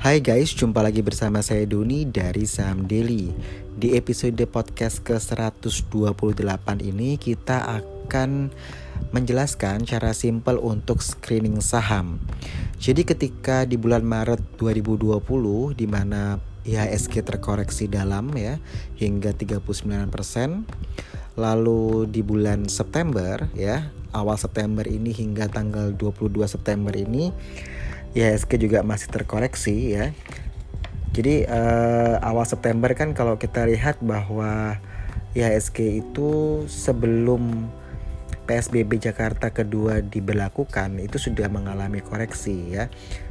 Hai guys, jumpa lagi bersama saya Doni dari Saham Daily. Di episode podcast ke-128 ini kita akan menjelaskan cara simpel untuk screening saham. Jadi ketika di bulan Maret 2020 di mana IHSG terkoreksi dalam ya hingga 39%, lalu di bulan September ya, awal September ini hingga tanggal 22 September ini IHSG juga masih terkoreksi ya. Jadi uh, awal September kan kalau kita lihat bahwa IHSG itu sebelum PSBB Jakarta kedua diberlakukan itu sudah mengalami koreksi ya.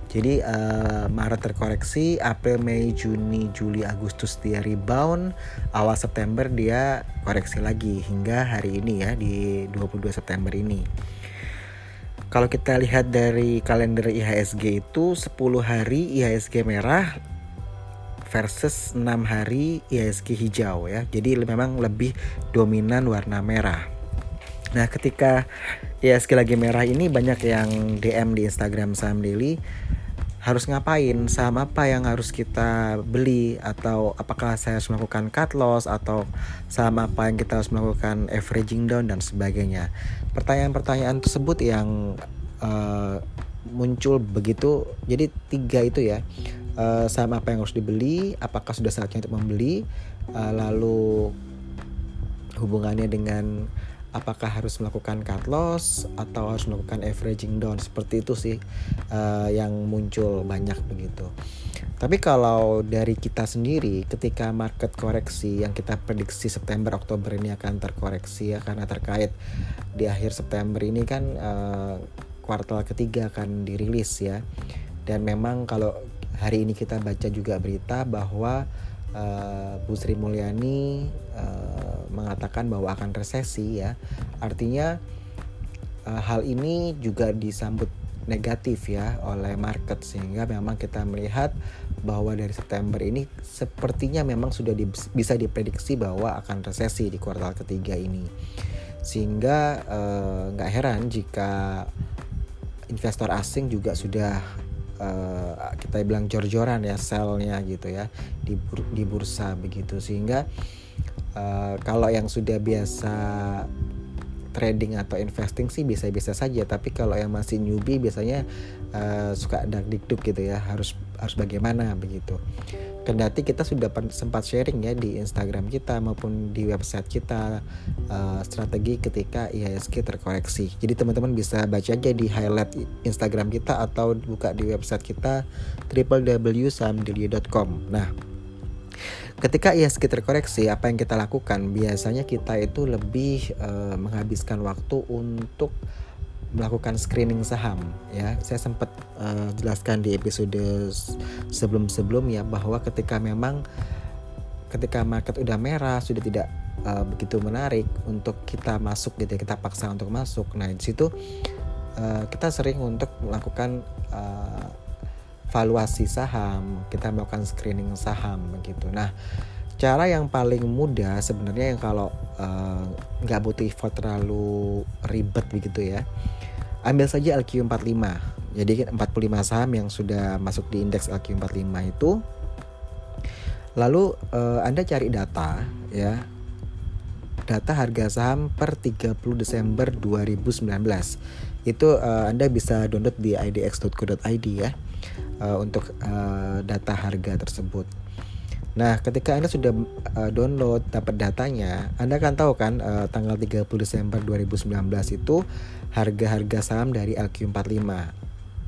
Jadi uh, Maret terkoreksi, April, Mei, Juni, Juli, Agustus dia rebound, awal September dia koreksi lagi hingga hari ini ya di 22 September ini. Kalau kita lihat dari kalender IHSG itu 10 hari IHSG merah versus 6 hari IHSG hijau ya. Jadi memang lebih dominan warna merah. Nah, ketika IHSG lagi merah ini banyak yang DM di Instagram Saham Daily harus ngapain, saham apa yang harus kita beli atau apakah saya harus melakukan cut loss atau saham apa yang kita harus melakukan averaging down dan sebagainya. Pertanyaan-pertanyaan tersebut yang uh, muncul begitu. Jadi tiga itu ya. Uh, saham apa yang harus dibeli, apakah sudah saatnya untuk membeli, uh, lalu hubungannya dengan apakah harus melakukan cut loss atau harus melakukan averaging down seperti itu sih uh, yang muncul banyak begitu. Tapi kalau dari kita sendiri ketika market koreksi yang kita prediksi September Oktober ini akan terkoreksi ya karena terkait di akhir September ini kan uh, kuartal ketiga akan dirilis ya. Dan memang kalau hari ini kita baca juga berita bahwa uh, Bu Sri Mulyani uh, mengatakan bahwa akan resesi ya. Artinya uh, hal ini juga disambut negatif ya oleh market sehingga memang kita melihat bahwa dari September ini sepertinya memang sudah di, bisa diprediksi bahwa akan resesi di kuartal ketiga ini sehingga nggak uh, heran jika investor asing juga sudah uh, kita bilang jor-joran ya selnya gitu ya di bur di bursa begitu. Sehingga uh, kalau yang sudah biasa trading atau investing sih bisa-bisa saja. Tapi kalau yang masih newbie biasanya uh, suka dikduk gitu ya harus harus bagaimana begitu kendati kita sudah sempat sharing ya di Instagram kita maupun di website kita uh, strategi ketika IHSG terkoreksi. Jadi teman-teman bisa baca aja di highlight Instagram kita atau buka di website kita www.samdelia.com. Nah, ketika IHSG terkoreksi, apa yang kita lakukan? Biasanya kita itu lebih uh, menghabiskan waktu untuk melakukan screening saham ya. Saya sempat uh, jelaskan di episode sebelum-sebelum ya bahwa ketika memang ketika market udah merah sudah tidak uh, begitu menarik untuk kita masuk gitu ya, kita paksa untuk masuk. Nah di situ uh, kita sering untuk melakukan uh, valuasi saham kita melakukan screening saham begitu. Nah cara yang paling mudah sebenarnya yang kalau nggak uh, butuh effort terlalu ribet begitu ya ambil saja LQ45 jadi 45 saham yang sudah masuk di indeks LQ45 itu. Lalu uh, Anda cari data ya. Data harga saham per 30 Desember 2019 itu uh, Anda bisa download di idx.co.id ya uh, untuk uh, data harga tersebut Nah, ketika Anda sudah uh, download dapat datanya, Anda akan tahu kan uh, tanggal 30 Desember 2019 itu harga-harga saham dari LQ45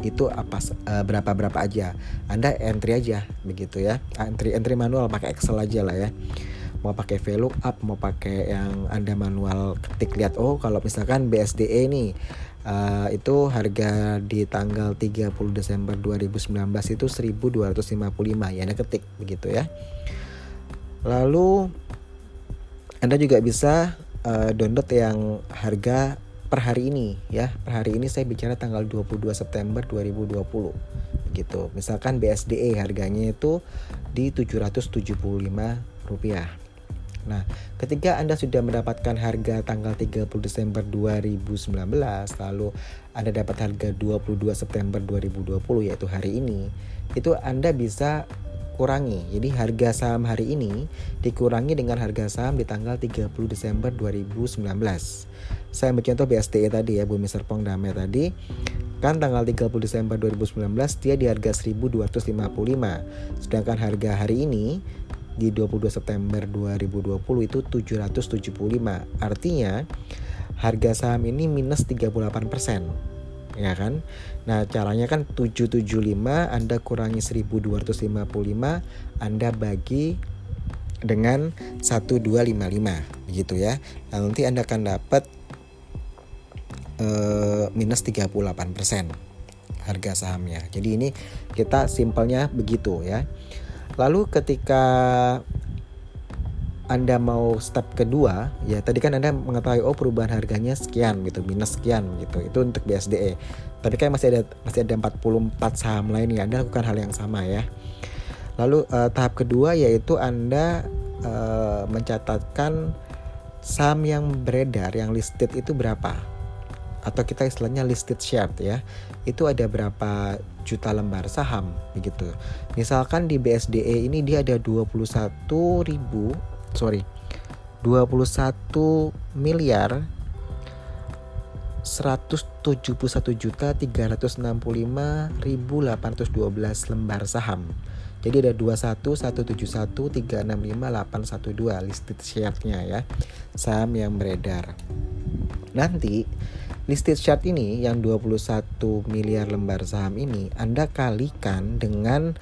itu apa uh, berapa berapa aja. Anda entry aja begitu ya. Entry entry manual pakai Excel aja lah ya. Mau pakai VLOOKUP, mau pakai yang Anda manual ketik lihat oh kalau misalkan BSDE nih uh, itu harga di tanggal 30 Desember 2019 itu 1255 ya Anda ketik begitu ya. Lalu Anda juga bisa uh, download yang harga per hari ini ya. Per hari ini saya bicara tanggal 22 September 2020 begitu. Misalkan BSDE harganya itu di 775 rupiah. Nah, ketika Anda sudah mendapatkan harga tanggal 30 Desember 2019, lalu Anda dapat harga 22 September 2020 yaitu hari ini, itu Anda bisa kurangi. Jadi harga saham hari ini dikurangi dengan harga saham di tanggal 30 Desember 2019. Saya ambil contoh BSDE tadi ya, Bumi Serpong Damai tadi. Kan tanggal 30 Desember 2019 dia di harga 1255. Sedangkan harga hari ini di 22 September 2020 itu 775. Artinya harga saham ini minus 38% ya kan? Nah caranya kan 775 Anda kurangi 1255 Anda bagi dengan 1255 gitu ya. Nah, nanti Anda akan dapat uh, minus 38% harga sahamnya. Jadi ini kita simpelnya begitu ya Lalu ketika anda mau step kedua, ya tadi kan Anda mengetahui oh perubahan harganya sekian gitu, minus sekian gitu. Itu untuk BSDE. Tapi kan masih ada masih ada 44 saham lain ya. Anda lakukan hal yang sama ya. Lalu uh, tahap kedua yaitu Anda uh, mencatatkan saham yang beredar yang listed itu berapa atau kita istilahnya listed share ya itu ada berapa juta lembar saham begitu. Misalkan di BSDE ini dia ada 21 ribu sorry 21 miliar 171 juta 365 ribu 812 lembar saham. Jadi ada 21 171 365 812 listed share-nya ya saham yang beredar. Nanti Listed chart ini yang 21 miliar lembar saham ini Anda kalikan dengan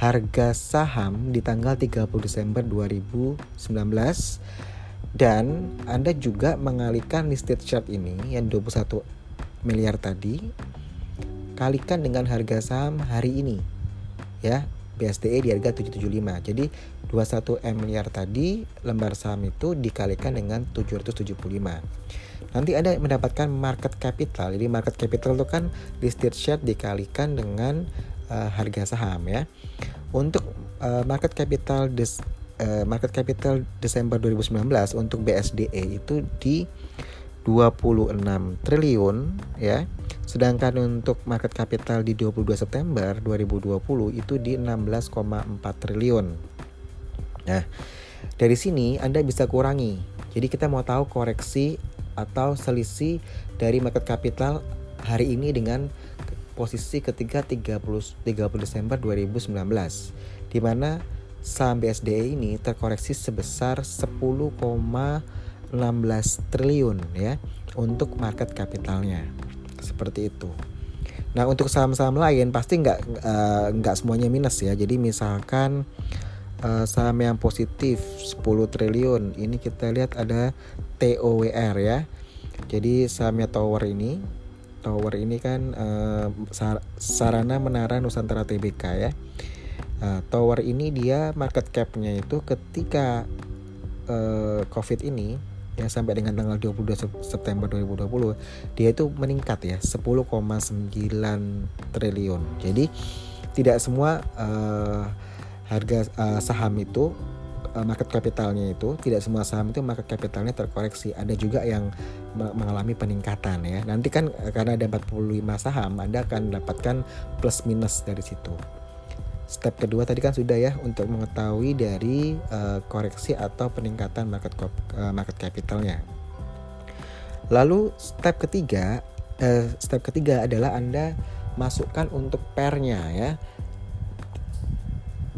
harga saham di tanggal 30 Desember 2019 dan Anda juga mengalihkan listed chart ini yang 21 miliar tadi kalikan dengan harga saham hari ini ya. BSDE di harga 775 jadi 21 M miliar tadi lembar saham itu dikalikan dengan 775 nanti Anda mendapatkan market capital. Jadi market capital itu kan listed share dikalikan dengan uh, harga saham ya. Untuk uh, market capital des, uh, market capital Desember 2019 untuk BSDE itu di 26 triliun ya. Sedangkan untuk market capital di 22 September 2020 itu di 16,4 triliun. Nah, dari sini Anda bisa kurangi. Jadi kita mau tahu koreksi atau selisih dari market capital hari ini dengan posisi ketiga 30 30 Desember 2019 di mana saham BSDE ini terkoreksi sebesar 10,16 triliun ya untuk market capitalnya seperti itu. Nah untuk saham-saham lain pasti nggak uh, nggak semuanya minus ya. Jadi misalkan uh, saham yang positif 10 triliun ini kita lihat ada TOWR ya. Jadi sahamnya Tower ini Tower ini kan uh, sarana menara Nusantara TBK ya. Uh, Tower ini dia market capnya itu ketika uh, COVID ini ya sampai dengan tanggal 22 September 2020 dia itu meningkat ya 10,9 triliun. Jadi tidak semua uh, harga uh, saham itu market capitalnya itu tidak semua saham itu market capitalnya terkoreksi. Ada juga yang mengalami peningkatan ya. Nanti kan uh, karena ada 45 saham Anda akan mendapatkan plus minus dari situ. Step kedua tadi kan sudah ya untuk mengetahui dari uh, koreksi atau peningkatan market uh, market capitalnya. Lalu step ketiga uh, step ketiga adalah Anda masukkan untuk pernya ya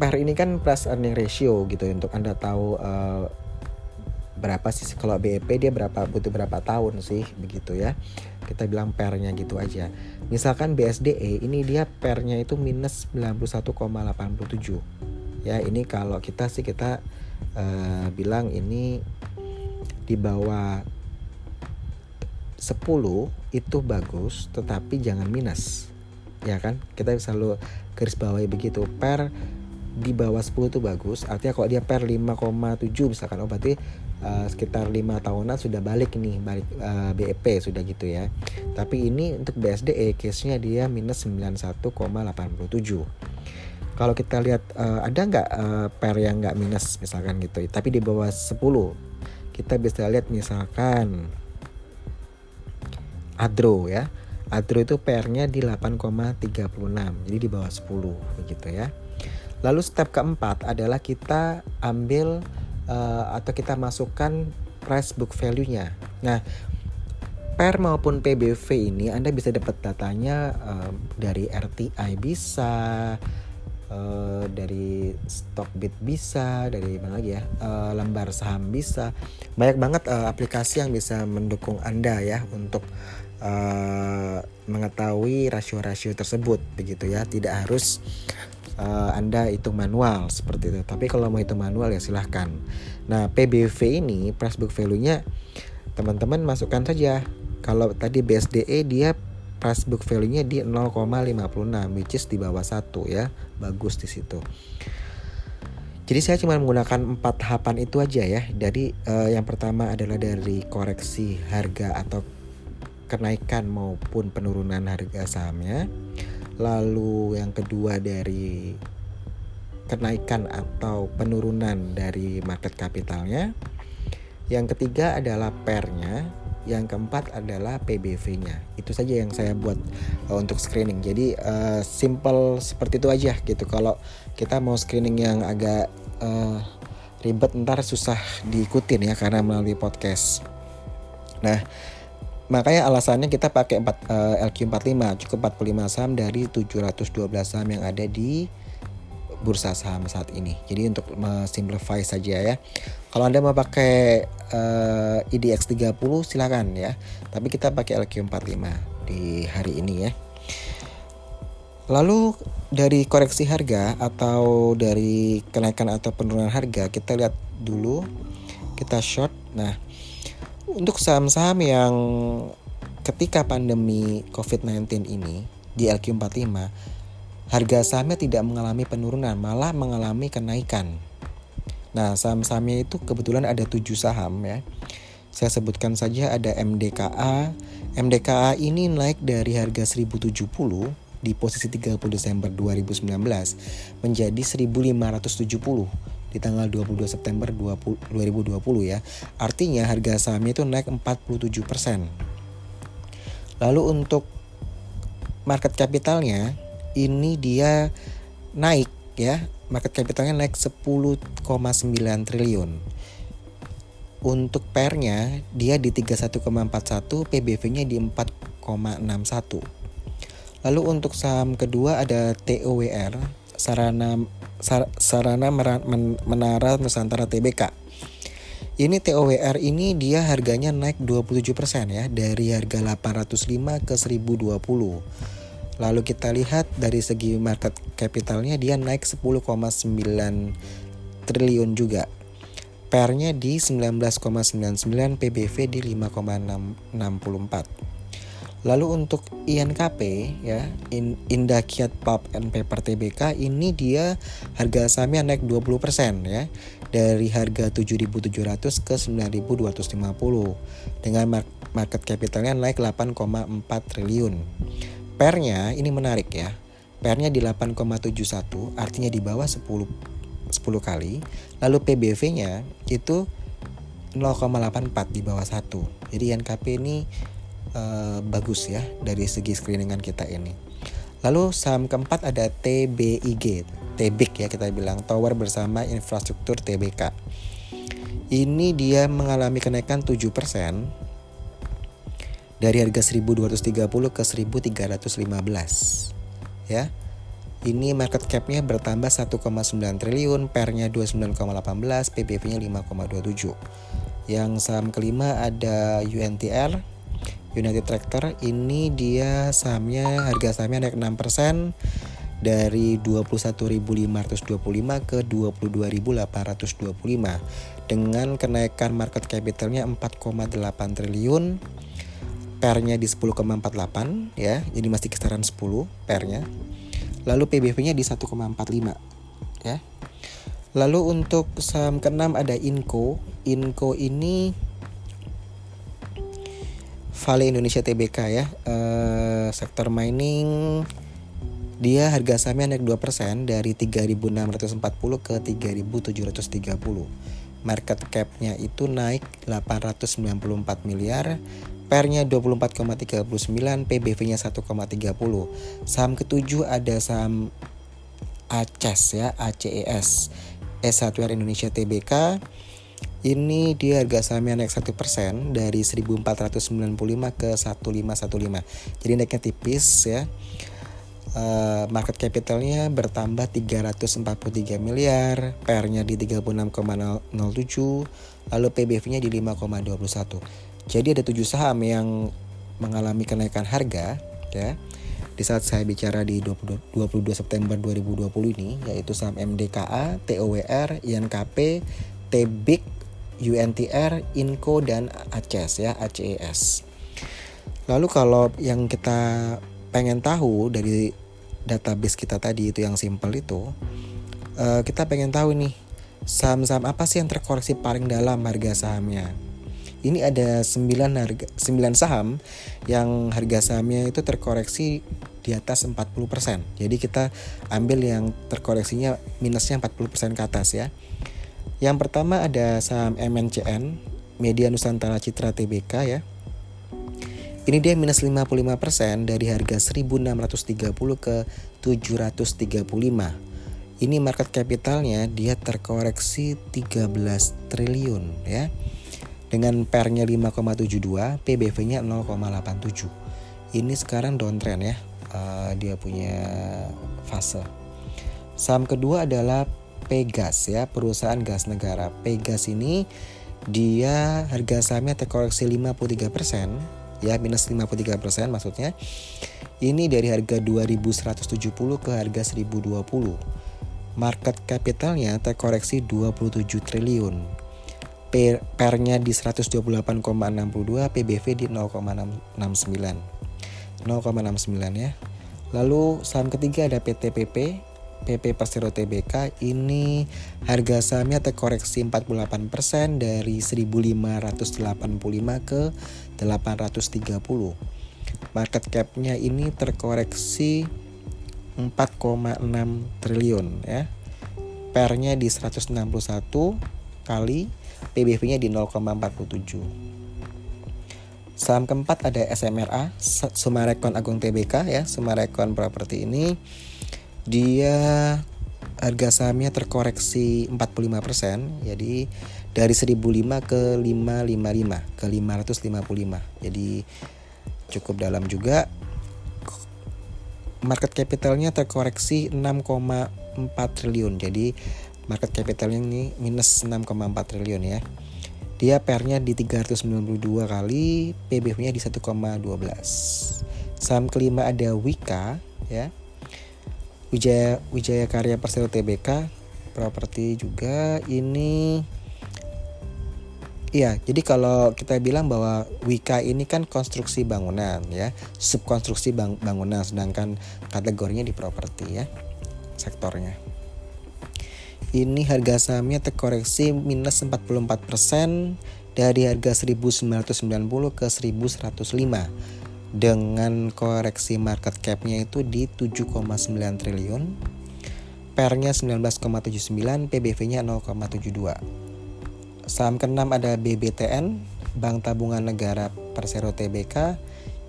PER ini kan price earning ratio gitu untuk Anda tahu uh, berapa sih kalau BEP dia berapa butuh berapa tahun sih begitu ya. Kita bilang pernya gitu aja. Misalkan BSDE ini dia pernya itu minus 91,87. Ya, ini kalau kita sih kita uh, bilang ini di bawah 10 itu bagus tetapi jangan minus ya kan kita selalu garis bawahi begitu per di bawah 10 itu bagus. Artinya kalau dia per 5,7 misalkan oh berarti uh, sekitar 5 tahunan sudah balik nih balik uh, eh, BEP sudah gitu ya. Tapi ini untuk BSDE case nya dia minus 91,87 kalau kita lihat uh, ada nggak uh, pair yang nggak minus misalkan gitu tapi di bawah 10 kita bisa lihat misalkan Adro ya. Adro itu pairnya di 8,36 jadi di bawah 10 begitu ya lalu step keempat adalah kita ambil uh, atau kita masukkan price book value nya nah per maupun PBV ini Anda bisa dapat datanya uh, dari RTI bisa uh, dari Stockbit bisa dari mana lagi ya uh, lembar saham bisa. Banyak banget uh, aplikasi yang bisa mendukung anda ya untuk uh, mengetahui rasio-rasio tersebut begitu ya. Tidak harus uh, anda hitung manual seperti itu tapi kalau mau hitung manual ya silahkan nah PBV ini price book value nya teman-teman masukkan saja kalau tadi BSDE dia price book value-nya di 0,56 which is di bawah satu ya. Bagus di situ. Jadi saya cuma menggunakan empat tahapan itu aja ya. Jadi uh, yang pertama adalah dari koreksi harga atau kenaikan maupun penurunan harga sahamnya. Lalu yang kedua dari kenaikan atau penurunan dari market capitalnya. Yang ketiga adalah pernya yang keempat adalah PBV-nya. Itu saja yang saya buat uh, untuk screening. Jadi uh, simple seperti itu aja gitu. Kalau kita mau screening yang agak uh, ribet ntar susah diikutin ya karena melalui podcast. Nah, makanya alasannya kita pakai 4, uh, LQ45 cukup 45 saham dari 712 saham yang ada di bursa saham saat ini. Jadi untuk simplify saja ya. Kalau Anda mau pakai uh, IDX 30 silakan ya. Tapi kita pakai LQ45 di hari ini ya. Lalu dari koreksi harga atau dari kenaikan atau penurunan harga kita lihat dulu kita short. Nah, untuk saham-saham yang ketika pandemi COVID-19 ini di LQ45 harga sahamnya tidak mengalami penurunan, malah mengalami kenaikan. Nah, saham-sahamnya itu kebetulan ada tujuh saham ya. Saya sebutkan saja ada MDKA. MDKA ini naik dari harga 1070 di posisi 30 Desember 2019 menjadi 1570 di tanggal 22 September 20, 2020 ya. Artinya harga sahamnya itu naik 47%. Lalu untuk market capitalnya ini dia naik ya market capitalnya naik 10,9 triliun untuk pernya dia di 31,41 PBV-nya di 4,61 lalu untuk saham kedua ada TOWR Sarana Sarana Menara Nusantara TBK ini TOWR ini dia harganya naik 27% ya dari harga 805 ke 1020 Lalu kita lihat dari segi market capitalnya dia naik 10,9 triliun juga. Pernya di 19,99, PBV di 5,64. Lalu untuk INKP ya, Indakiat Pulp and Paper TBK ini dia harga sahamnya naik 20% ya. Dari harga 7.700 ke 9.250 dengan market capitalnya naik 8,4 triliun. Pernya ini menarik ya. Pernya di 8,71 artinya di bawah 10 10 kali. Lalu PBV-nya itu 0,84 di bawah 1. Jadi NKP ini uh, bagus ya dari segi screeningan kita ini. Lalu saham keempat ada TBIG, TBIG ya kita bilang Tower bersama Infrastruktur TBK. Ini dia mengalami kenaikan 7% dari harga 1230 ke 1315 ya ini market capnya bertambah 1,9 triliun pernya 29,18 PBV nya 5,27 yang saham kelima ada UNTR United Tractor ini dia sahamnya harga sahamnya naik 6% dari 21.525 ke 22.825 dengan kenaikan market capitalnya 4,8 triliun pernya di 10,48 ya jadi masih kisaran 10 pernya. Lalu PBV nya di 1,45 ya. Lalu untuk saham keenam ada Inco Inco ini Vale Indonesia TBK ya uh, sektor mining dia harga sahamnya naik 2% dari 3.640 ke 3.730. Market capnya itu naik 894 miliar, pernya 24,39, PBV-nya 1,30. Saham ketujuh ada saham ACES ya, ACES. S Hardware Indonesia Tbk ini dia harga sahamnya naik 1% dari 1495 ke 1515. Jadi naiknya tipis ya. Uh, market capitalnya bertambah 343 miliar, PR-nya di 36,07, lalu PBV-nya di 5,21. Jadi ada tujuh saham yang mengalami kenaikan harga ya di saat saya bicara di 22, 22 September 2020 ini yaitu saham MDKA, TOWR, INKP, TBIK, UNTR, INCO dan ACES ya, ACES. Lalu kalau yang kita pengen tahu dari database kita tadi itu yang simple itu, uh, kita pengen tahu nih saham-saham apa sih yang terkoreksi paling dalam harga sahamnya. Ini ada 9 harga 9 saham yang harga sahamnya itu terkoreksi di atas 40%. Jadi kita ambil yang terkoreksinya minusnya 40% ke atas ya. Yang pertama ada saham MNCN, Media Nusantara Citra Tbk ya. Ini dia minus 55% dari harga 1630 ke 735. Ini market capitalnya dia terkoreksi 13 triliun ya dengan pernya 5,72, PBV-nya 0,87. Ini sekarang downtrend ya. Uh, dia punya fase. Saham kedua adalah Pegas ya, perusahaan gas negara. Pegas ini dia harga sahamnya terkoreksi 53%, ya minus 53% maksudnya. Ini dari harga 2170 ke harga 1020. Market capitalnya terkoreksi 27 triliun pernya di 128,62, PBV di 0,69. 0,69 ya. Lalu saham ketiga ada PTPP, PP Persero Tbk ini harga sahamnya terkoreksi 48% dari 1585 ke 830. Market capnya ini terkoreksi 4,6 triliun ya. Pernya di 161 kali PBV-nya di 0,47. Saham keempat ada SMRA, Sumarekon Agung Tbk ya, Sumarekon Properti ini dia harga sahamnya terkoreksi 45%, jadi dari 1005 ke 555 ke 555. Jadi cukup dalam juga. Market capitalnya terkoreksi 6,4 triliun. Jadi market capitalnya ini minus 6,4 triliun ya. Dia pernya di 392 kali, PBV-nya di 1,12. Saham kelima ada Wika ya. Wijaya Wijaya Karya Persero Tbk properti juga ini. Iya, jadi kalau kita bilang bahwa Wika ini kan konstruksi bangunan ya, subkonstruksi bang bangunan, sedangkan kategorinya di properti ya, sektornya. Ini harga sahamnya terkoreksi minus 44% dari harga 1990 ke 1105 dengan koreksi market capnya itu di 7,9 triliun pernya 19,79 PBV nya 0,72 saham keenam ada BBTN Bank Tabungan Negara Persero Tbk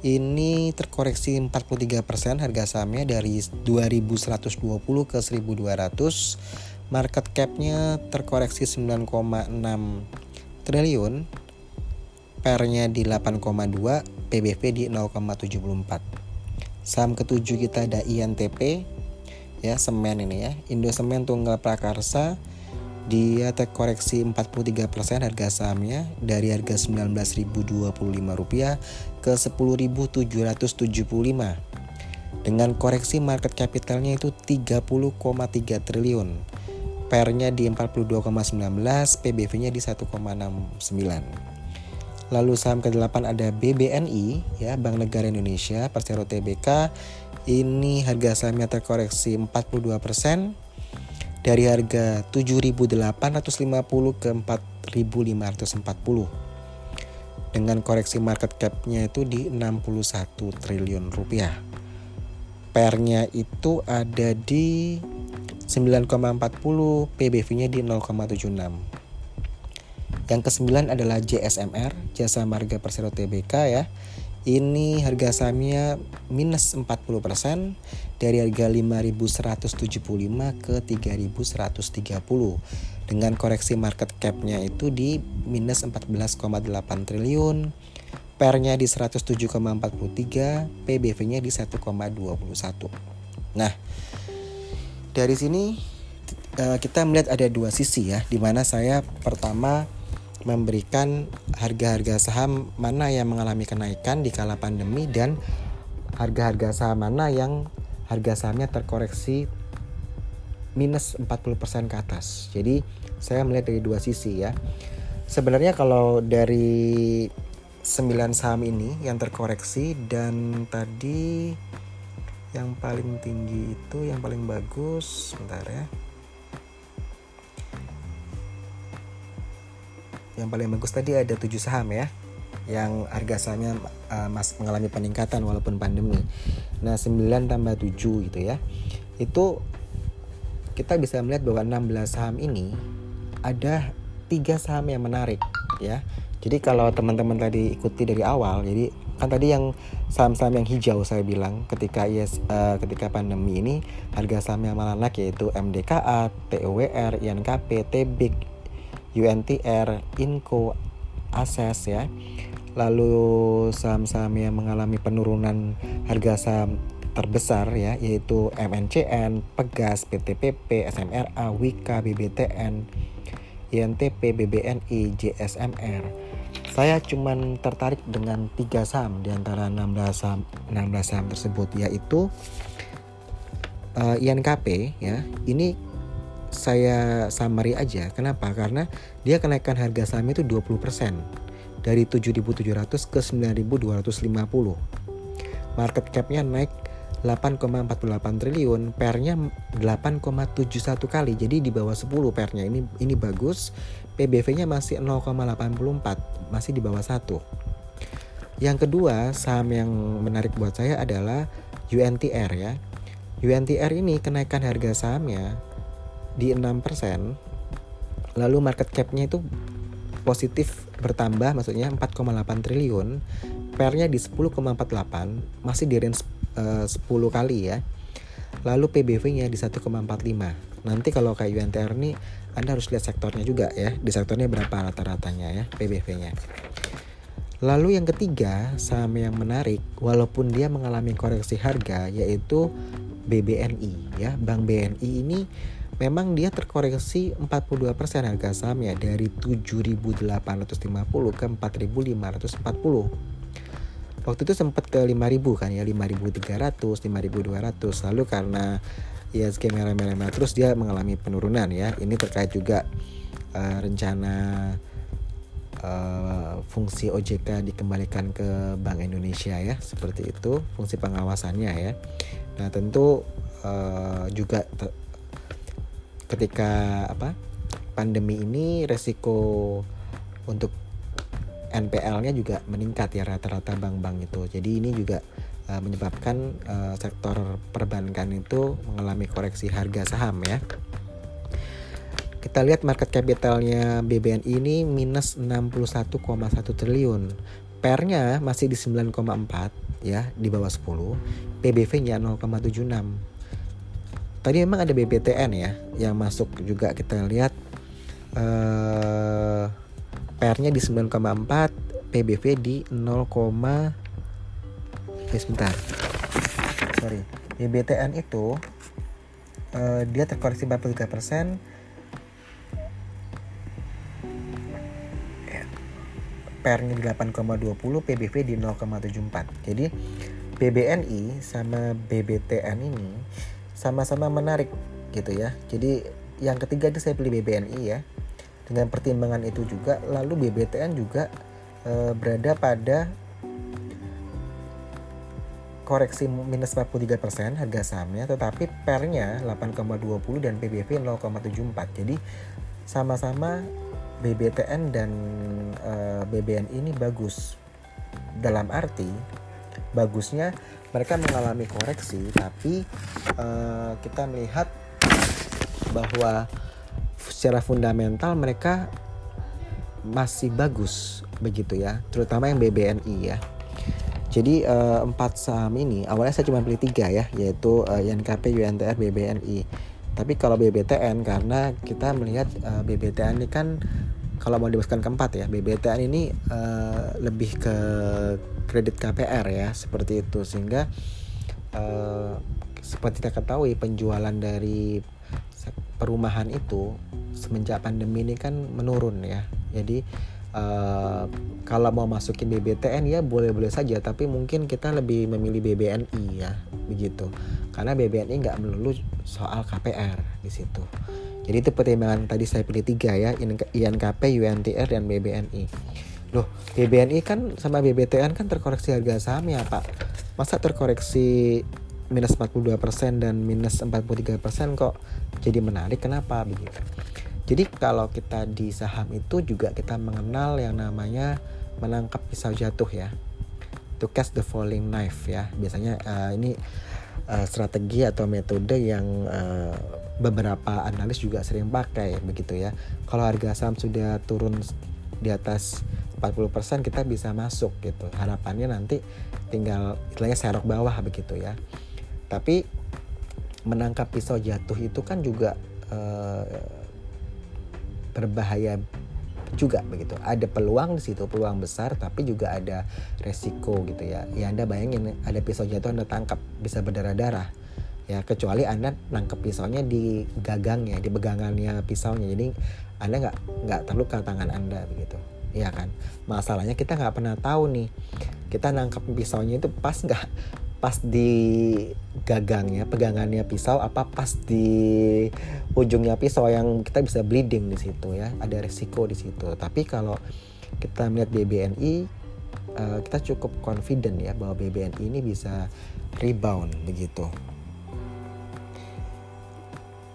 ini terkoreksi 43% harga sahamnya dari 2120 ke 1200 market capnya terkoreksi 9,6 triliun pernya di 8,2 PBV di 0,74 saham ketujuh kita ada INTP ya semen ini ya. Indo Semen Tunggal Prakarsa dia terkoreksi 43% harga sahamnya dari harga 19.025 rupiah ke 10.775 dengan koreksi market capitalnya itu 30,3 triliun. Pernya di 42,19, PBV-nya di 1,69. Lalu saham ke-8 ada BBNI ya, Bank Negara Indonesia, Persero Tbk. Ini harga sahamnya terkoreksi 42% dari harga 7.850 ke 4.540 dengan koreksi market cap-nya itu di 61 triliun rupiah. pernya itu ada di 9,40 PBV-nya di 0,76 yang kesembilan adalah JSMR Jasa Marga Persero Tbk ya. Ini harga sahamnya minus 40% dari harga 5175 ke 3130 dengan koreksi market cap-nya itu di minus 14,8 triliun pernya di 107,43 PBV-nya di 1,21 nah dari sini eh, kita melihat ada dua sisi ya di mana saya pertama memberikan harga-harga saham mana yang mengalami kenaikan di kala pandemi dan harga-harga saham mana yang harga sahamnya terkoreksi minus 40% ke atas. Jadi saya melihat dari dua sisi ya. Sebenarnya kalau dari 9 saham ini yang terkoreksi dan tadi yang paling tinggi itu yang paling bagus sebentar ya yang paling bagus tadi ada tujuh saham ya yang harga sahamnya uh, mas mengalami peningkatan walaupun pandemi. Nah 9 tambah 7 gitu ya. Itu kita bisa melihat bahwa 16 saham ini ada tiga saham yang menarik ya. Jadi kalau teman-teman tadi ikuti dari awal, jadi kan tadi yang saham-saham yang hijau saya bilang ketika yes, uh, ketika pandemi ini harga saham yang malah naik yaitu MDKA, TUWR, INKP, TBIK, UNTR, Inco, Ases ya. Lalu saham-saham yang mengalami penurunan harga saham terbesar ya yaitu MNCN, Pegas, PTPP, SMRA, Wika, BBTN, INTP, BBNI, JSMR. Saya cuman tertarik dengan tiga saham di antara 16 saham 16 saham tersebut yaitu uh, INKP ya. Ini saya summary aja. Kenapa? Karena dia kenaikan harga sahamnya itu 20% dari 7.700 ke 9.250. Market capnya naik 8,48 triliun, pernya 8,71 kali. Jadi di bawah 10 pernya. Ini ini bagus. PBV-nya masih 0,84, masih di bawah 1. Yang kedua, saham yang menarik buat saya adalah UNTR ya. UNTR ini kenaikan harga sahamnya di 6% lalu market capnya itu positif bertambah maksudnya 4,8 triliun pernya di 10,48 masih di range uh, 10 kali ya. Lalu PBV nya di 1,45 nanti kalau kayak UNTR ini Anda harus lihat sektornya juga ya di sektornya berapa rata-ratanya ya PBV nya Lalu yang ketiga, saham yang menarik walaupun dia mengalami koreksi harga yaitu BBNI ya. Bank BNI ini memang dia terkoreksi 42% harga sahamnya dari 7.850 ke 4.540. Waktu itu sempat ke 5.000 kan ya, 5.300, 5.200. Lalu karena ya skema merah-merah terus dia mengalami penurunan ya. Ini terkait juga uh, rencana uh, fungsi OJK dikembalikan ke Bank Indonesia ya, seperti itu fungsi pengawasannya ya. Nah, tentu uh, juga ketika apa pandemi ini resiko untuk NPL-nya juga meningkat ya rata-rata bank-bank itu. Jadi ini juga uh, menyebabkan uh, sektor perbankan itu mengalami koreksi harga saham ya. Kita lihat market capitalnya BBNI ini minus 61,1 triliun. PER-nya masih di 9,4 ya, di bawah 10. PBV-nya 0,76 tadi memang ada BBTN ya yang masuk juga kita lihat uh, PR-nya di 9,4 PBV di 0, eh, sebentar. Sorry. BBTN itu uh, dia terkoreksi 43% PR-nya di 8,20 PBV di 0,74 jadi BBNI sama BBTN ini sama-sama menarik gitu ya. Jadi yang ketiga itu saya pilih BBNI ya. Dengan pertimbangan itu juga lalu BBTN juga e, berada pada koreksi minus 43% harga sahamnya tetapi pernya 8,20 dan PBV 0,74. Jadi sama-sama BBTN dan e, BBNI ini bagus. Dalam arti bagusnya mereka mengalami koreksi tapi uh, kita melihat bahwa secara fundamental mereka masih bagus begitu ya terutama yang BBNI ya jadi uh, empat saham ini awalnya saya cuma pilih tiga ya yaitu uh, INKP, UNTR, BBNI. Tapi kalau BBTN karena kita melihat uh, BBTN ini kan kalau mau dibahaskan keempat ya BBTN ini uh, lebih ke kredit KPR ya seperti itu. Sehingga uh, seperti kita ketahui penjualan dari perumahan itu semenjak pandemi ini kan menurun ya. Jadi uh, kalau mau masukin BBTN ya boleh-boleh saja tapi mungkin kita lebih memilih BBNI ya begitu. Karena BBNI nggak melulu soal KPR di situ jadi itu pertimbangan tadi saya pilih tiga ya INKP, UNTR dan BBNI loh BBNI kan sama BBTN kan terkoreksi harga saham ya Pak masa terkoreksi minus 42% dan minus 43% kok jadi menarik kenapa begitu jadi kalau kita di saham itu juga kita mengenal yang namanya menangkap pisau jatuh ya. To catch the falling knife ya. Biasanya uh, ini uh, strategi atau metode yang uh, beberapa analis juga sering pakai begitu ya. Kalau harga saham sudah turun di atas 40% kita bisa masuk gitu. Harapannya nanti tinggal istilahnya serok bawah begitu ya. Tapi menangkap pisau jatuh itu kan juga uh, berbahaya juga begitu. Ada peluang di situ, peluang besar, tapi juga ada resiko gitu ya. Ya Anda bayangin ada pisau jatuh Anda tangkap bisa berdarah-darah. Ya kecuali Anda nangkep pisaunya di gagangnya, di pegangannya pisaunya. Jadi Anda nggak nggak terluka tangan Anda begitu. Ya kan. Masalahnya kita nggak pernah tahu nih. Kita nangkep pisaunya itu pas nggak pas di gagangnya pegangannya pisau apa pas di ujungnya pisau yang kita bisa bleeding di situ ya ada resiko di situ tapi kalau kita melihat BBNI eh, kita cukup confident ya bahwa BBNI ini bisa rebound begitu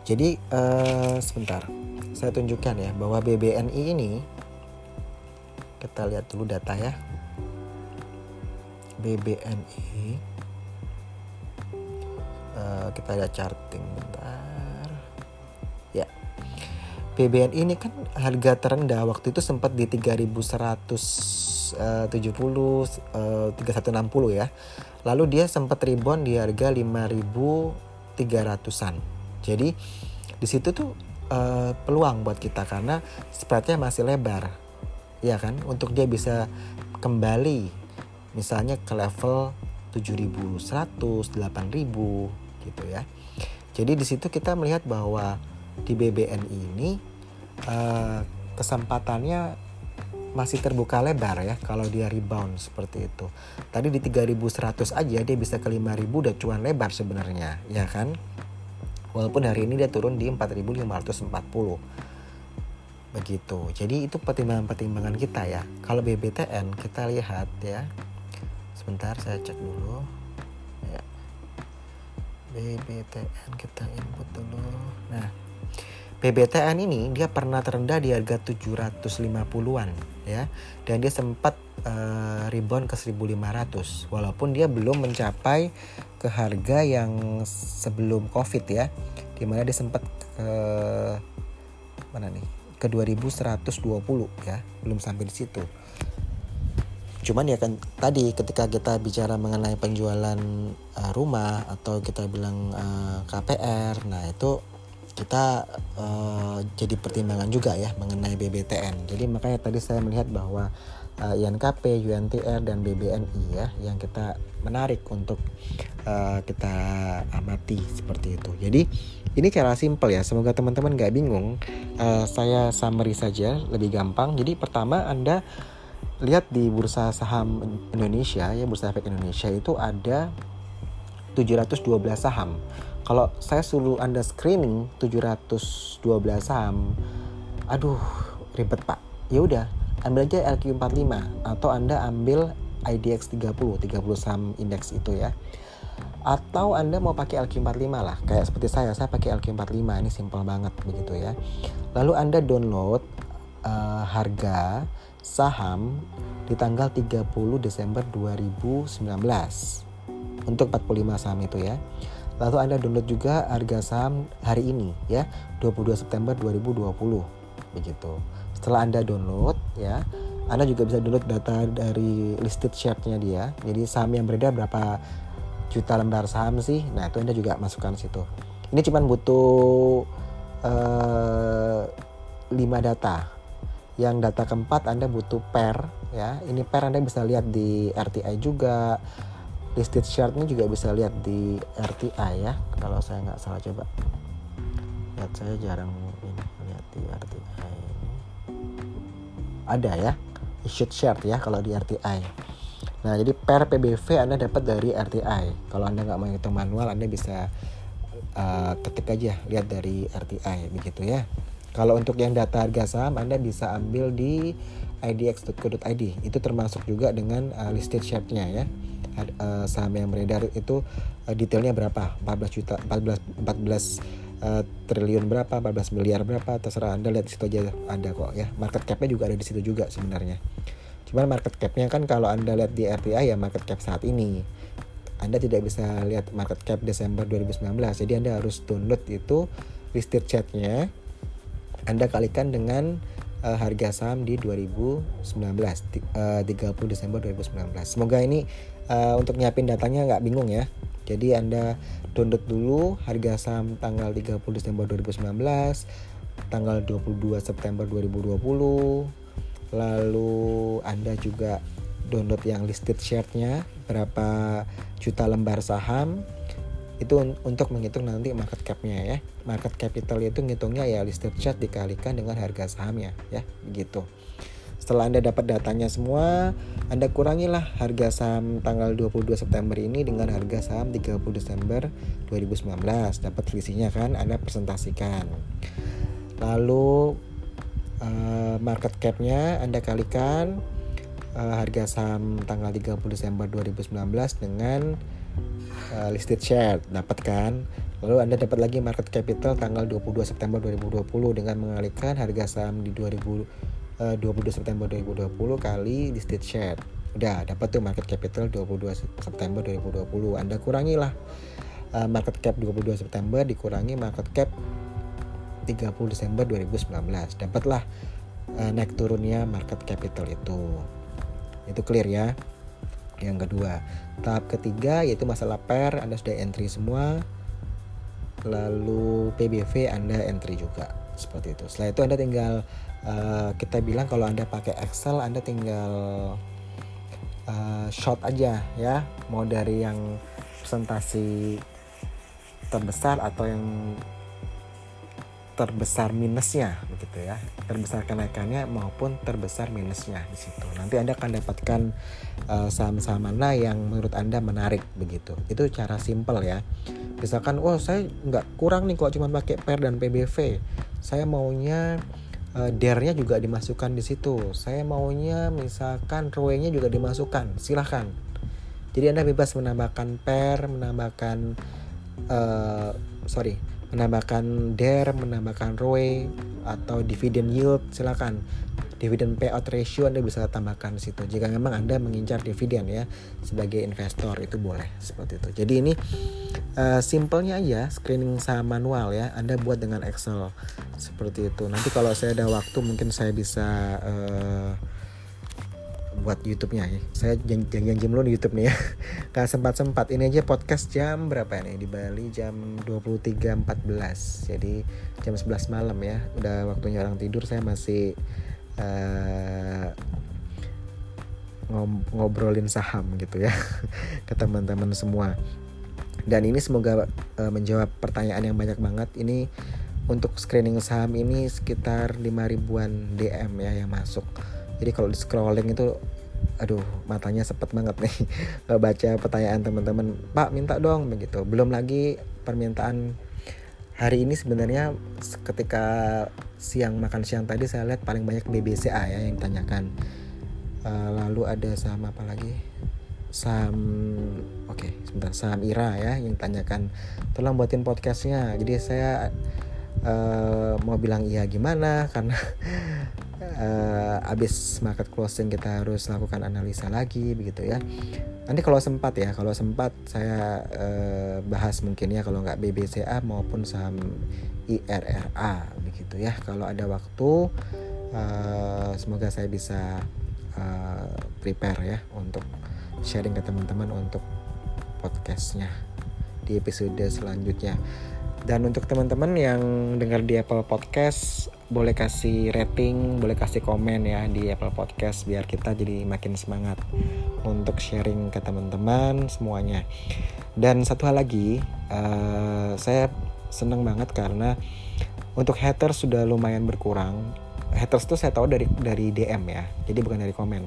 jadi uh, sebentar. Saya tunjukkan ya bahwa BBNI ini kita lihat dulu data ya. BBNI Eh, kita lihat charting bentar. Ya. BBN ini kan harga terendah. Waktu itu sempat di 3170 uh, 3160 ya. Lalu dia sempat rebound di harga 5300an jadi di situ tuh uh, peluang buat kita karena spreadnya masih lebar ya kan untuk dia bisa kembali misalnya ke level 7100 8000 gitu ya. Jadi di situ kita melihat bahwa di BBN ini uh, kesempatannya masih terbuka lebar ya kalau dia rebound seperti itu. Tadi di 3100 aja dia bisa ke 5000 udah cuan lebar sebenarnya, ya kan? Walaupun hari ini dia turun di 4540. Begitu. Jadi itu pertimbangan-pertimbangan kita ya. Kalau BBTN kita lihat ya. Sebentar saya cek dulu. BBTN kita input dulu nah BBTN ini dia pernah terendah di harga 750-an ya. Dan dia sempat uh, rebound ke 1500 walaupun dia belum mencapai ke harga yang sebelum Covid ya. Di mana dia sempat ke mana nih? Ke 2120 ya. Belum sampai di situ. Cuman ya kan tadi ketika kita bicara mengenai penjualan uh, rumah atau kita bilang uh, eh, KPR nah itu kita uh, jadi pertimbangan juga ya mengenai BBTN jadi makanya tadi saya melihat bahwa uh, INKP, UNTR dan BBNI ya yang kita menarik untuk uh, kita amati seperti itu. Jadi ini cara simpel ya. Semoga teman-teman gak bingung. Uh, saya summary saja lebih gampang. Jadi pertama anda lihat di bursa saham Indonesia ya bursa efek Indonesia itu ada 712 saham. Kalau saya suruh Anda screening 712 saham, aduh ribet Pak. Ya udah, ambil aja LQ45 atau Anda ambil IDX 30, 30 saham indeks itu ya. Atau Anda mau pakai LQ45 lah, kayak seperti saya, saya pakai LQ45 ini simple banget begitu ya. Lalu Anda download uh, harga saham di tanggal 30 Desember 2019 untuk 45 saham itu ya. Lalu Anda download juga harga saham hari ini ya, 22 September 2020. Begitu. Setelah Anda download ya, Anda juga bisa download data dari listed share-nya dia. Jadi saham yang beredar berapa juta lembar saham sih? Nah, itu Anda juga masukkan situ. Ini cuma butuh uh, eh, 5 data. Yang data keempat Anda butuh per ya. Ini per Anda bisa lihat di RTI juga. Listed share-nya juga bisa lihat di RTI ya. Kalau saya nggak salah coba. Lihat saya jarang ini lihat di RTI ada ya issued share ya kalau di RTI nah jadi per PBV anda dapat dari RTI kalau anda nggak mau hitung manual anda bisa uh, ketik aja lihat dari RTI begitu ya. Kalau untuk yang data harga saham anda bisa ambil di idx.co.id itu termasuk juga dengan uh, listed share-nya ya uh, saham yang beredar itu uh, detailnya berapa? 14 juta 14 14 uh, triliun berapa? 14 miliar berapa? Terserah anda lihat situ aja ada kok ya. Market capnya juga ada di situ juga sebenarnya. Cuman market capnya kan kalau anda lihat di RTI ya market cap saat ini anda tidak bisa lihat market cap Desember 2019 jadi anda harus download itu listed chatnya anda kalikan dengan uh, harga saham di 2019 uh, 30 Desember 2019 semoga ini uh, untuk nyiapin datanya nggak bingung ya jadi Anda download dulu harga saham tanggal 30 Desember 2019, tanggal 22 September 2020. Lalu Anda juga download yang listed share-nya berapa juta lembar saham itu untuk menghitung nanti market cap-nya ya. Market capital itu ngitungnya ya listed share dikalikan dengan harga sahamnya ya, begitu. Setelah Anda dapat datanya semua, Anda kurangilah harga saham tanggal 22 September ini dengan harga saham 30 Desember 2019. Dapat selisihnya kan, Anda presentasikan. Lalu uh, market cap-nya Anda kalikan uh, harga saham tanggal 30 Desember 2019 dengan uh, listed share dapat kan lalu anda dapat lagi market capital tanggal 22 September 2020 dengan mengalihkan harga saham di 2000 22 eh, September 2020 kali listed share. Udah dapat tuh market capital 22 September 2020 Anda kurangilah. Uh, market cap 22 September dikurangi market cap 30 Desember 2019 dapatlah uh, naik turunnya market capital itu. Itu clear ya. Yang kedua tahap ketiga yaitu masalah per Anda sudah entry semua. Lalu PBV Anda entry juga. Seperti itu. Setelah itu Anda tinggal uh, kita bilang kalau anda pakai Excel anda tinggal uh, short aja ya. Mau dari yang presentasi terbesar atau yang terbesar minusnya begitu ya. Terbesar kenaikannya maupun terbesar minusnya di situ. Nanti anda akan dapatkan uh, saham-saham mana yang menurut anda menarik begitu. Itu cara simple ya. Misalkan oh saya nggak kurang nih kalau cuma pakai per dan PBV saya maunya uh, dernya juga dimasukkan di situ. Saya maunya misalkan row-nya juga dimasukkan, silahkan. Jadi anda bebas menambahkan per, menambahkan uh, sorry, menambahkan der, menambahkan row atau dividend yield, silakan dividend payout ratio Anda bisa tambahkan di situ. Jika memang Anda mengincar dividen ya sebagai investor itu boleh seperti itu. Jadi ini uh, simpelnya aja screening saham manual ya. Anda buat dengan Excel seperti itu. Nanti kalau saya ada waktu mungkin saya bisa uh, buat YouTube-nya ya. Saya jangan janji dulu di YouTube nih ya. Gak sempat-sempat. Ini aja podcast jam berapa nih di Bali jam 23.14. Jadi jam 11 malam ya. Udah waktunya orang tidur saya masih uh, ngobrolin saham gitu ya ke teman-teman semua. Dan ini semoga uh, menjawab pertanyaan yang banyak banget. Ini untuk screening saham ini sekitar 5 ribuan DM ya yang masuk. Jadi kalau di scrolling itu aduh matanya sepet banget nih baca pertanyaan teman-teman Pak minta dong begitu belum lagi permintaan hari ini sebenarnya ketika siang makan siang tadi saya lihat paling banyak BBCA ya yang tanyakan uh, lalu ada saham apa lagi? Saham oke okay, sebentar saham Ira ya yang tanyakan tolong buatin podcastnya. Jadi saya uh, mau bilang iya gimana? Karena uh, abis market closing kita harus lakukan analisa lagi begitu ya. Nanti kalau sempat ya kalau sempat saya uh, bahas mungkin ya kalau nggak BBCA maupun saham IRRA begitu ya. Kalau ada waktu uh, semoga saya bisa uh, prepare ya untuk sharing ke teman-teman untuk podcastnya di episode selanjutnya dan untuk teman-teman yang dengar di Apple Podcast boleh kasih rating, boleh kasih komen ya di Apple Podcast biar kita jadi makin semangat untuk sharing ke teman-teman semuanya. Dan satu hal lagi, uh, saya senang banget karena untuk haters sudah lumayan berkurang. Haters tuh saya tahu dari dari DM ya, jadi bukan dari komen.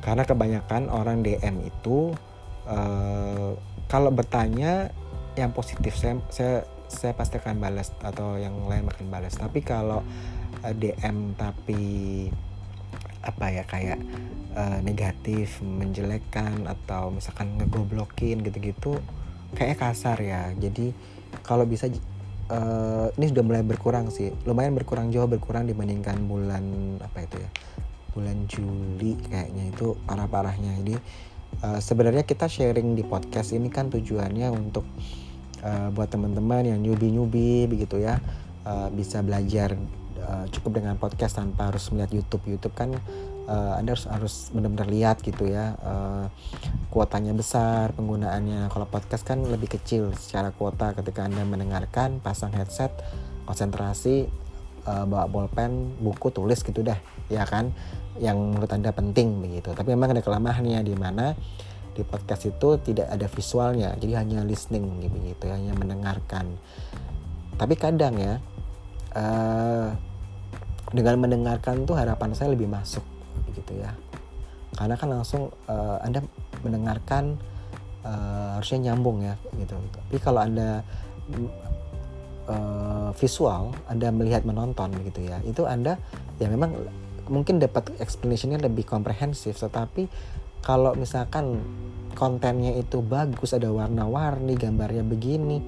Karena kebanyakan orang DM itu uh, kalau bertanya yang positif saya saya saya pasti akan balas atau yang lain akan balas tapi kalau eh, DM tapi apa ya kayak uh, negatif menjelekkan atau misalkan ngegoblokin gitu-gitu kayak kasar ya. Jadi kalau bisa uh, ini sudah mulai berkurang sih. Lumayan berkurang jauh berkurang dibandingkan bulan apa itu ya bulan Juli kayaknya itu parah-parahnya. Jadi uh, sebenarnya kita sharing di podcast ini kan tujuannya untuk buat teman-teman yang newbie-newbie begitu ya. Uh, bisa belajar uh, cukup dengan podcast tanpa harus melihat YouTube. YouTube kan uh, anda harus harus benar-benar lihat gitu ya uh, kuotanya besar penggunaannya. Kalau podcast kan lebih kecil secara kuota ketika anda mendengarkan pasang headset konsentrasi uh, bawa bolpen buku tulis gitu dah ya kan? Yang menurut anda penting begitu. Tapi memang ada kelemahannya di mana di podcast itu tidak ada visualnya jadi hanya listening gitu hanya mendengarkan. Tapi kadang ya uh, dengan mendengarkan tuh harapan saya lebih masuk begitu ya. Karena kan langsung uh, anda mendengarkan uh, harusnya nyambung ya gitu. Tapi kalau anda uh, visual anda melihat menonton gitu ya itu anda ya memang mungkin dapat explanationnya lebih komprehensif tetapi kalau misalkan kontennya itu bagus ada warna-warni gambarnya begini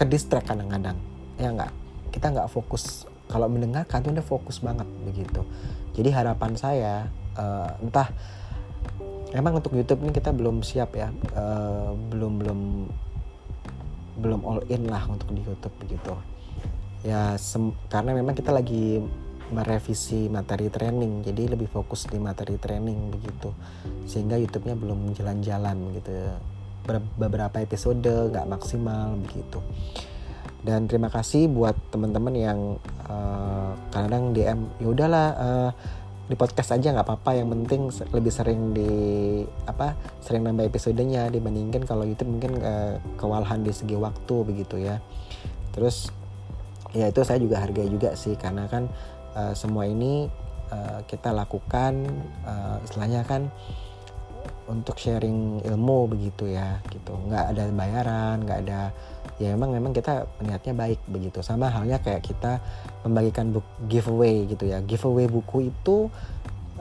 ke kadang-kadang ya nggak? Kita nggak fokus. Kalau mendengarkan tuh udah fokus banget begitu. Jadi harapan saya uh, entah emang untuk YouTube ini kita belum siap ya uh, belum belum belum all in lah untuk di YouTube begitu. Ya karena memang kita lagi merevisi materi training. Jadi lebih fokus di materi training begitu. Sehingga YouTube-nya belum jalan-jalan gitu. Beberapa episode nggak maksimal begitu. Dan terima kasih buat teman-teman yang uh, kadang DM ya udahlah uh, di podcast aja nggak apa-apa yang penting lebih sering di apa sering nambah episodenya dibandingkan kalau YouTube mungkin uh, kewalahan di segi waktu begitu ya. Terus ya itu saya juga hargai juga sih karena kan uh, semua ini uh, kita lakukan uh, istilahnya kan untuk sharing ilmu begitu ya gitu. Nggak ada bayaran nggak ada ya memang memang kita niatnya baik begitu. Sama halnya kayak kita membagikan book giveaway gitu ya. Giveaway buku itu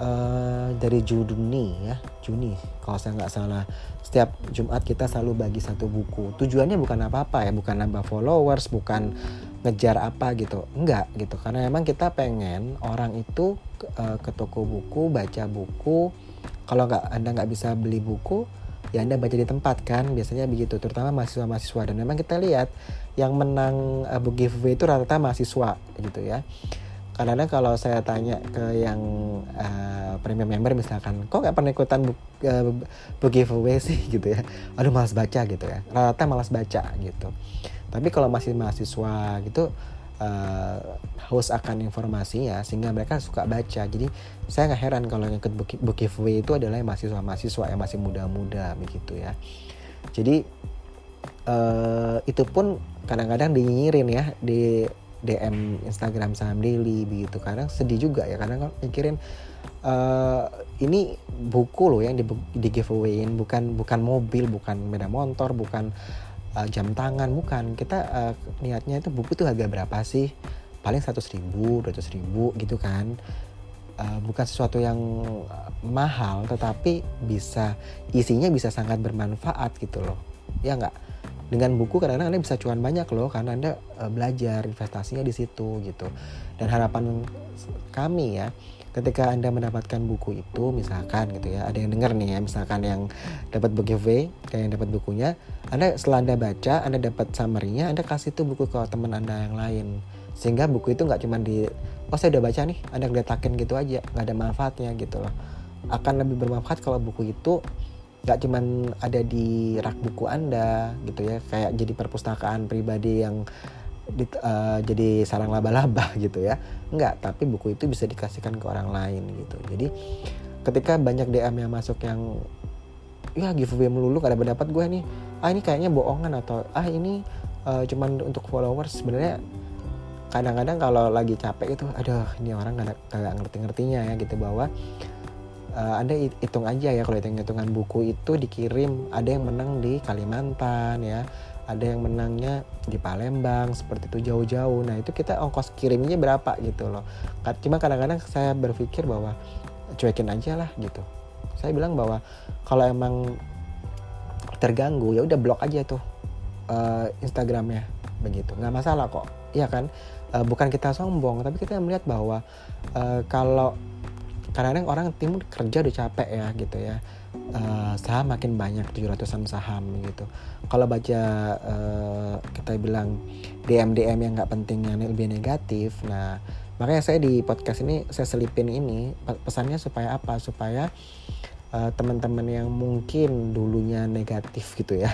uh, dari Juni ya Juni. Kalau saya nggak salah setiap Jumat kita selalu bagi satu buku. Tujuannya bukan apa-apa ya bukan nambah followers bukan ngejar apa gitu. Enggak gitu karena memang kita pengen orang itu uh, ke toko buku baca buku. Kalau nggak anda nggak bisa beli buku ya anda baca di tempat kan biasanya begitu terutama mahasiswa-mahasiswa. Dan memang kita lihat yang menang uh, book giveaway itu rata-rata mahasiswa gitu ya. Karena kalau saya tanya ke yang uh, premium member misalkan kok nggak pernah ikutan book, uh, book giveaway sih? gitu ya. Aduh malas baca gitu ya. Rata-rata malas baca gitu tapi kalau masih mahasiswa gitu uh, haus akan informasi ya sehingga mereka suka baca. Jadi saya nggak heran kalau yang ikut book giveaway itu adalah mahasiswa-mahasiswa yang masih muda-muda begitu ya. Jadi uh, itu pun kadang-kadang dinyirin ya di DM Instagram saham daily begitu. Kadang sedih juga ya kadang mikirin uh, ini buku loh yang di, di giveawayin bukan bukan mobil bukan beda motor bukan uh, jam tangan bukan. Kita uh, niatnya itu buku tuh harga berapa sih? Paling seratus ribu dua ribu gitu kan. Uh, bukan sesuatu yang mahal tetapi bisa isinya bisa sangat bermanfaat gitu loh. Ya nggak? Dengan buku kadang-kadang anda bisa cuan banyak loh karena anda uh, belajar investasinya di situ gitu. Dan harapan kami ya ketika anda mendapatkan buku itu misalkan gitu ya ada yang dengar nih ya misalkan yang dapat giveaway kayak yang dapat bukunya anda setelah anda baca anda dapat summary-nya anda kasih tuh buku ke teman anda yang lain. Sehingga buku itu nggak cuma di oh saya udah baca nih anda geletakin gitu aja nggak ada manfaatnya gitu loh. Akan lebih bermanfaat kalau buku itu nggak cuman ada di rak buku anda gitu ya kayak jadi perpustakaan pribadi yang di, uh, jadi sarang laba-laba gitu ya. Nggak tapi buku itu bisa dikasihkan ke orang lain gitu. Jadi ketika banyak DM yang masuk yang ya giveaway melulu ada pendapat gue nih. Ah ini kayaknya bohongan atau ah ini uh, cuman untuk followers. Sebenarnya kadang-kadang kalau lagi capek itu aduh ini orang gak, gak ngerti-ngertinya ya gitu bahwa uh, anda hitung aja ya kalau hitung hitungan buku itu dikirim ada yang menang di Kalimantan ya ada yang menangnya di Palembang seperti itu jauh-jauh. Nah itu kita ongkos kirimnya berapa gitu loh. Cuma kadang-kadang saya berpikir bahwa cuekin aja lah gitu. Saya bilang bahwa kalau emang terganggu ya udah blok aja tuh uh, Instagramnya. Begitu. Nggak masalah kok. Iya kan? Uh, bukan kita sombong tapi kita melihat bahwa uh, kalau kadang-kadang orang timur kerja udah capek ya gitu ya. Uh, saham makin banyak 700an saham gitu kalau baca uh, kita bilang DM DM yang nggak penting yang lebih negatif nah makanya saya di podcast ini saya selipin ini pesannya supaya apa? Supaya uh, teman-teman yang mungkin dulunya negatif gitu ya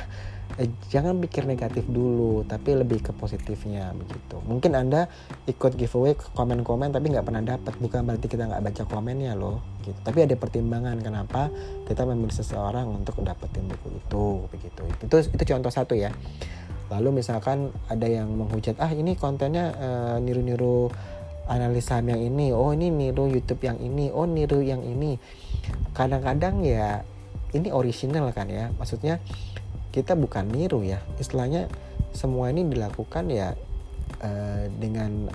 eh, jangan pikir negatif dulu tapi lebih ke positifnya begitu. Mungkin anda ikut giveaway komen-komen tapi nggak pernah dapat bukan berarti kita nggak baca komennya loh gitu. Tapi ada pertimbangan kenapa kita memilih seseorang untuk dapetin buku itu begitu. Itu itu contoh satu ya. Lalu misalkan ada yang menghujat ah ini kontennya uh, niru-niru analisa yang ini oh ini niru YouTube yang ini oh niru yang ini. Kadang-kadang ya ini original kan ya. Maksudnya kita bukan niru ya. Istilahnya semua ini dilakukan ya uh, dengan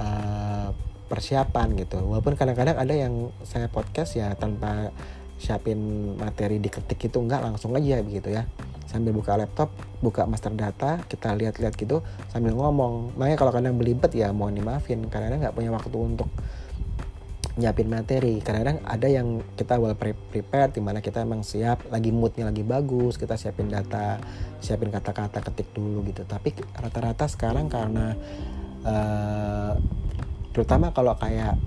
uh, persiapan gitu. Walaupun kadang-kadang ada yang saya podcast ya tanpa siapin materi diketik itu enggak langsung aja begitu ya. Sambil buka laptop buka master data kita lihat-lihat gitu sambil ngomong. Makanya kalau kadang belibet ya mohon dimaafin karena nggak punya waktu untuk nyiapin materi. Kadang-kadang ada yang kita well prepared di mana kita emang siap lagi moodnya lagi bagus kita siapin data siapin kata-kata ketik dulu gitu. Tapi rata-rata sekarang karena uh, terutama kalau kayak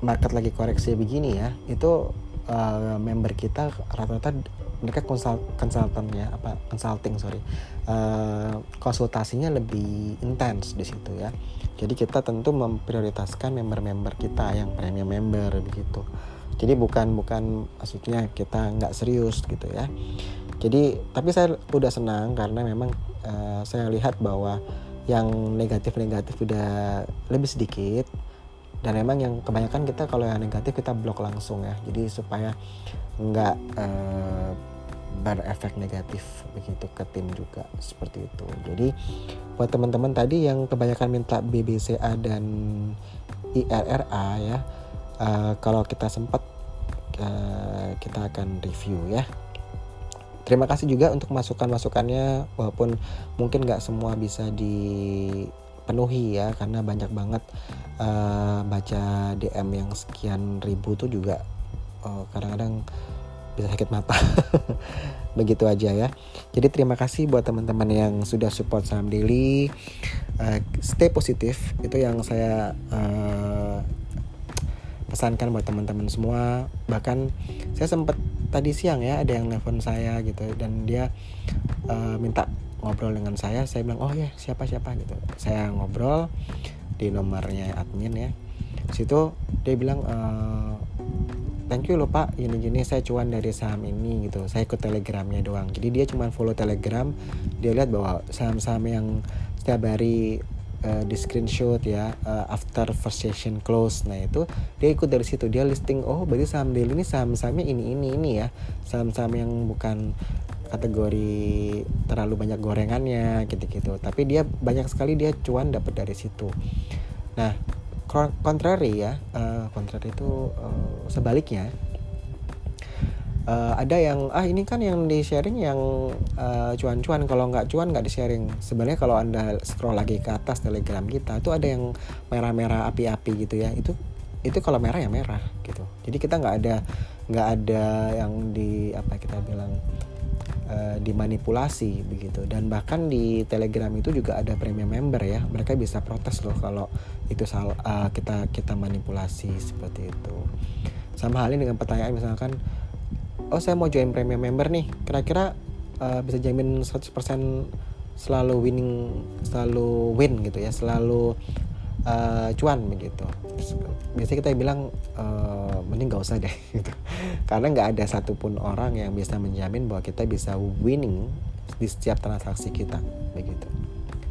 market lagi koreksi begini ya itu uh, member kita rata-rata mereka konsult konsultan ya apa consulting sorry uh, konsultasinya lebih intens di situ ya jadi kita tentu memprioritaskan member-member kita yang premium member begitu. Jadi bukan bukan maksudnya kita nggak serius gitu ya. Jadi tapi saya udah senang karena memang uh, saya lihat bahwa yang negatif-negatif udah lebih sedikit dan memang yang kebanyakan kita kalau yang negatif kita blok langsung ya. Jadi supaya nggak uh, berefek negatif begitu ke tim juga seperti itu. Jadi buat teman-teman tadi yang kebanyakan minta BBCA dan IRRA ya uh, kalau kita sempat uh, kita akan review ya. Terima kasih juga untuk masukan-masukannya walaupun mungkin nggak semua bisa dipenuhi ya karena banyak banget uh, baca DM yang sekian ribu tuh juga kadang-kadang uh, bisa sakit mata. Begitu aja ya. Jadi terima kasih buat teman-teman yang sudah support saham daily. Uh, stay positif. Itu yang saya uh, pesankan buat teman-teman semua. Bahkan saya sempat tadi siang ya ada yang nelfon saya gitu. Dan dia uh, minta ngobrol dengan saya. Saya bilang oh ya siapa siapa gitu. Saya ngobrol di nomornya admin ya. Situ dia bilang uh, thank you loh pak. Ini gini saya cuan dari saham ini gitu. Saya ikut telegramnya doang. Jadi dia cuma follow telegram. Dia lihat bahwa saham-saham yang setiap hari uh, di screenshot ya uh, after first session close nah itu dia ikut dari situ. Dia listing oh berarti saham daily ini saham-sahamnya ini ini ini ya. Saham-saham yang bukan kategori terlalu banyak gorengannya gitu-gitu. Tapi dia banyak sekali dia cuan dapat dari situ. Nah contrary ya uh, contrary itu uh, sebaliknya. Uh, ada yang ah ini kan yang di sharing yang uh, cuan-cuan. Kalau nggak cuan nggak di sharing sebenarnya kalau anda scroll lagi ke atas telegram kita itu ada yang merah-merah api-api gitu ya. Itu itu kalau merah ya merah gitu. Jadi kita nggak ada nggak ada yang di apa kita bilang uh, dimanipulasi begitu. Dan bahkan di telegram itu juga ada premium member ya. Mereka bisa protes loh kalau itu salah uh, kita kita manipulasi seperti itu. Sama halnya dengan pertanyaan misalkan oh saya mau join premium member nih. Kira-kira uh, bisa jamin 100% selalu winning selalu win gitu ya. Selalu uh, cuan begitu. Biasanya kita bilang uh, mending gak usah deh gitu. Karena nggak ada satupun orang yang bisa menjamin bahwa kita bisa winning di setiap transaksi kita begitu.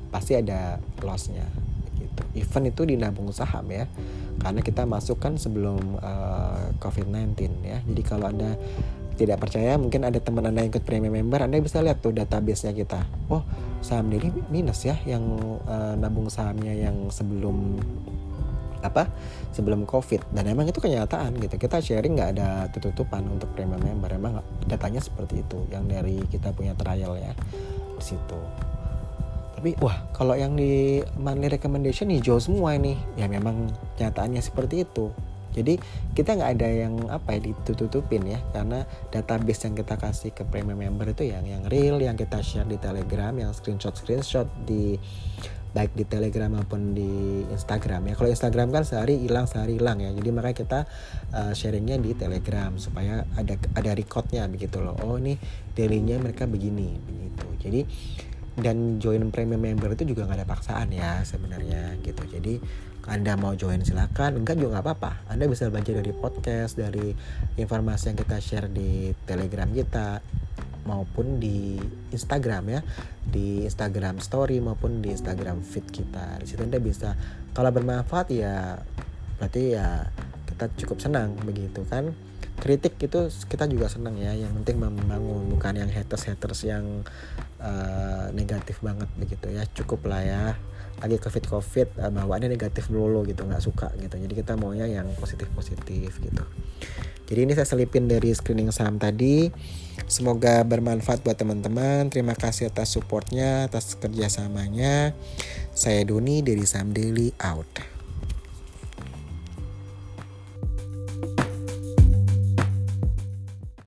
Pasti ada lossnya begitu. Event itu di nabung saham ya karena kita masukkan sebelum uh, COVID-19 ya. Jadi kalau anda tidak percaya mungkin ada teman anda yang ikut premium member anda bisa lihat tuh database nya kita. Oh saham ini minus ya yang uh, nabung sahamnya yang sebelum apa sebelum covid. Dan emang itu kenyataan gitu. Kita sharing nggak ada tutupan untuk premium member. Emang datanya seperti itu yang dari kita punya trial ya di situ. Tapi wah kalau yang di monthly recommendation hijau semua ini. Ya memang kenyataannya seperti itu jadi kita nggak ada yang apa ya ditutupin ya. Karena database yang kita kasih ke premium member itu yang yang real yang kita share di telegram yang screenshot screenshot di baik di telegram maupun di instagram ya. Kalau instagram kan sehari hilang sehari hilang ya. Jadi makanya kita uh, sharingnya di telegram supaya ada ada recordnya begitu loh. Oh ini dailynya mereka begini begitu. Jadi dan join premium member itu juga nggak ada paksaan ya sebenarnya gitu. Jadi anda mau join silakan. Enggak juga nggak apa-apa. Anda bisa belajar dari podcast dari informasi yang kita share di telegram kita maupun di Instagram ya. Di Instagram Story maupun di Instagram feed kita. Di situ anda bisa kalau bermanfaat ya berarti ya kita cukup senang begitu kan? Kritik itu kita juga senang ya. Yang penting membangun bukan yang haters haters yang uh, negatif banget begitu ya. Cukup lah ya lagi covid covid uh, bawaannya negatif dulu gitu nggak suka gitu. Jadi kita maunya yang positif positif gitu. Jadi ini saya selipin dari screening saham tadi. Semoga bermanfaat buat teman-teman. Terima kasih atas supportnya atas kerjasamanya. Saya Doni dari Saham Daily out